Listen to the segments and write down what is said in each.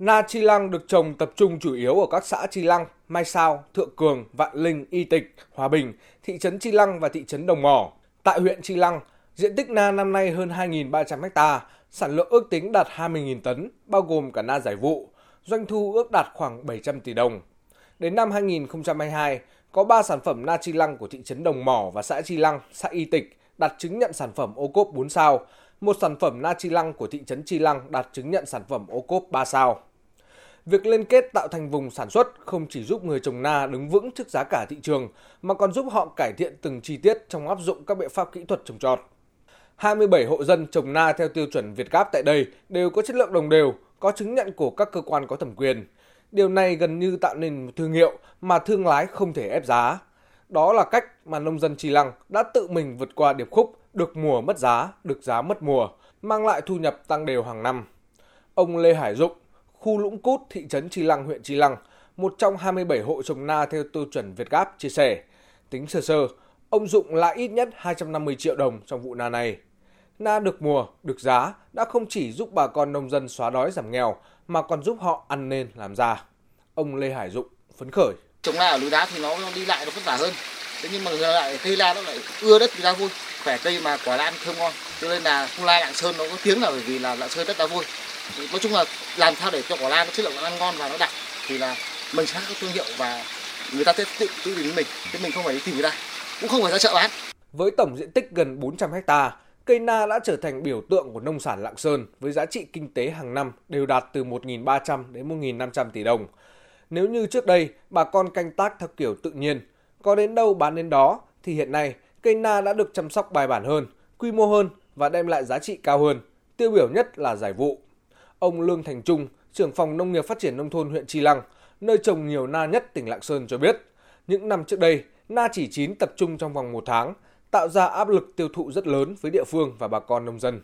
Na chi lăng được trồng tập trung chủ yếu ở các xã Chi Lăng, Mai Sao, Thượng Cường, Vạn Linh, Y Tịch, Hòa Bình, thị trấn Chi Lăng và thị trấn Đồng Mỏ. Tại huyện Chi Lăng, diện tích na năm nay hơn 2.300 ha, sản lượng ước tính đạt 20.000 tấn, bao gồm cả na giải vụ. Doanh thu ước đạt khoảng 700 tỷ đồng. Đến năm 2022, có 3 sản phẩm na chi lăng của thị trấn Đồng Mỏ và xã Chi Lăng, xã Y Tịch đạt chứng nhận sản phẩm ô cốp 4 sao. Một sản phẩm na chi lăng của thị trấn Chi Lăng đạt chứng nhận sản phẩm ô cốp 3 sao. Việc liên kết tạo thành vùng sản xuất không chỉ giúp người trồng na đứng vững trước giá cả thị trường, mà còn giúp họ cải thiện từng chi tiết trong áp dụng các biện pháp kỹ thuật trồng trọt. 27 hộ dân trồng na theo tiêu chuẩn Việt Gáp tại đây đều có chất lượng đồng đều, có chứng nhận của các cơ quan có thẩm quyền. Điều này gần như tạo nên một thương hiệu mà thương lái không thể ép giá. Đó là cách mà nông dân Trì Lăng đã tự mình vượt qua điệp khúc được mùa mất giá, được giá mất mùa, mang lại thu nhập tăng đều hàng năm. Ông Lê Hải Dụng, khu Lũng Cút, thị trấn Tri Lăng, huyện Tri Lăng, một trong 27 hộ trồng na theo tiêu chuẩn Việt Gáp chia sẻ, tính sơ sơ, ông Dụng lãi ít nhất 250 triệu đồng trong vụ na này. Na được mùa, được giá đã không chỉ giúp bà con nông dân xóa đói giảm nghèo mà còn giúp họ ăn nên làm ra. Ông Lê Hải Dụng phấn khởi. Trồng na ở núi đá thì nó đi lại nó vất vả hơn. Thế nhưng mà lại cây la nó lại ưa đất thì ra vui. Khỏe cây mà quả lan thơm ngon. Cho nên là không lai lạng sơn nó có tiếng là bởi vì là lạng sơn rất là vui. Nói chung là làm sao để cho quả lan nó chất lượng nó ăn ngon và nó đặc thì là mình sẽ có thương hiệu và người ta sẽ tự tự tìm mình chứ mình không phải đi tìm người ta cũng không phải ra chợ bán với tổng diện tích gần 400 ha cây na đã trở thành biểu tượng của nông sản Lạng Sơn với giá trị kinh tế hàng năm đều đạt từ 1.300 đến 1.500 tỷ đồng. Nếu như trước đây bà con canh tác theo kiểu tự nhiên, có đến đâu bán đến đó, thì hiện nay cây na đã được chăm sóc bài bản hơn, quy mô hơn và đem lại giá trị cao hơn. Tiêu biểu nhất là giải vụ. Ông Lương Thành Trung, trưởng phòng nông nghiệp phát triển nông thôn huyện Tri Lăng, nơi trồng nhiều na nhất tỉnh Lạng Sơn cho biết, những năm trước đây, na chỉ chín tập trung trong vòng một tháng, tạo ra áp lực tiêu thụ rất lớn với địa phương và bà con nông dân.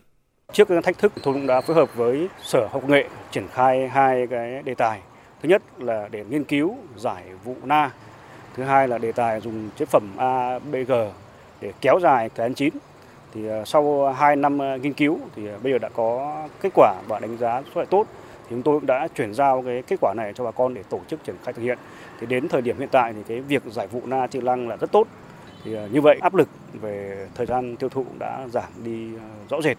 Trước các thách thức, tôi cũng đã phối hợp với Sở Học nghệ triển khai hai cái đề tài. Thứ nhất là để nghiên cứu giải vụ na. Thứ hai là đề tài dùng chế phẩm ABG để kéo dài thời gian chín. Thì ờ, sau 2 năm ờ, nghiên cứu thì ờ, bây giờ đã có kết quả và đánh giá rất là tốt. Thì chúng tôi cũng đã chuyển giao cái kết quả này cho bà con để tổ chức triển khai thực hiện. Thì đến thời điểm hiện tại thì cái việc giải vụ na chữ lăng là rất tốt. Thì như vậy áp lực về thời gian tiêu thụ đã giảm đi rõ rệt.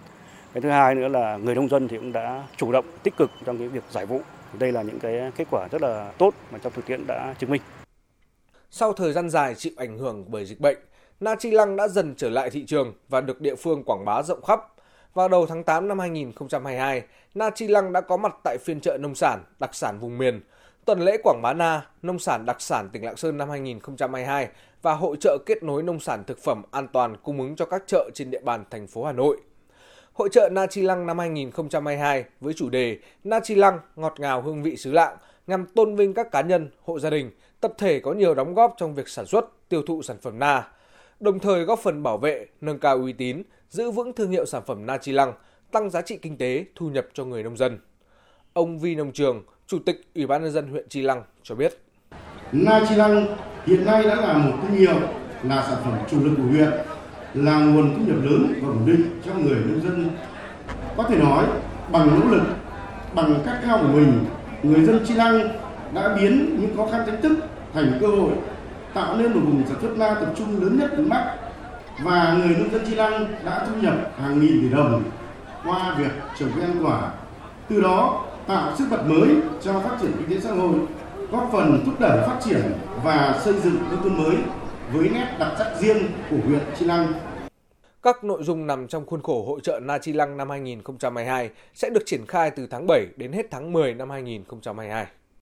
Cái thứ hai nữa là người nông dân thì cũng đã chủ động tích cực trong cái việc giải vụ. Đây là những cái kết quả rất là tốt mà trong thực tiễn đã chứng minh. Sau thời gian dài chịu ảnh hưởng bởi dịch bệnh, na chi lăng đã dần trở lại thị trường và được địa phương quảng bá rộng khắp. Vào đầu tháng 8 năm 2022, na chi lăng đã có mặt tại phiên chợ nông sản, đặc sản vùng miền, tuần lễ quảng bá na, nông sản đặc sản tỉnh Lạng Sơn năm 2022 và hội trợ kết nối nông sản thực phẩm an toàn cung ứng cho các chợ trên địa bàn thành phố Hà Nội. Hội trợ Na Chi Lăng năm 2022 với chủ đề Na Chi Lăng ngọt ngào hương vị xứ lạng nhằm tôn vinh các cá nhân, hộ gia đình, tập thể có nhiều đóng góp trong việc sản xuất, tiêu thụ sản phẩm na, đồng thời góp phần bảo vệ, nâng cao uy tín, giữ vững thương hiệu sản phẩm Na Chi Lăng, tăng giá trị kinh tế, thu nhập cho người nông dân. Ông Vi Nông Trường, Chủ tịch Ủy ban nhân dân huyện Chi Lăng cho biết. Na Chi Lăng hiện nay đã là một thương hiệu là sản phẩm chủ lực của huyện, là nguồn thu nhập lớn và ổn định cho người nông dân. Có thể nói bằng nỗ lực, bằng các cao của mình, người dân Chi Lăng đã biến những khó khăn thách thức thành cơ hội, tạo nên một vùng sản xuất na tập trung lớn nhất miền Bắc và người nông dân Chi Lăng đã thu nhập hàng nghìn tỷ đồng qua việc trồng cây ăn quả. Từ đó tạo sức bật mới cho phát triển kinh tế xã hội, góp phần thúc đẩy phát triển và xây dựng nông thôn mới với nét đặc sắc riêng của huyện Chi Lăng. Các nội dung nằm trong khuôn khổ hội trợ Na Chi Lăng năm 2022 sẽ được triển khai từ tháng 7 đến hết tháng 10 năm 2022.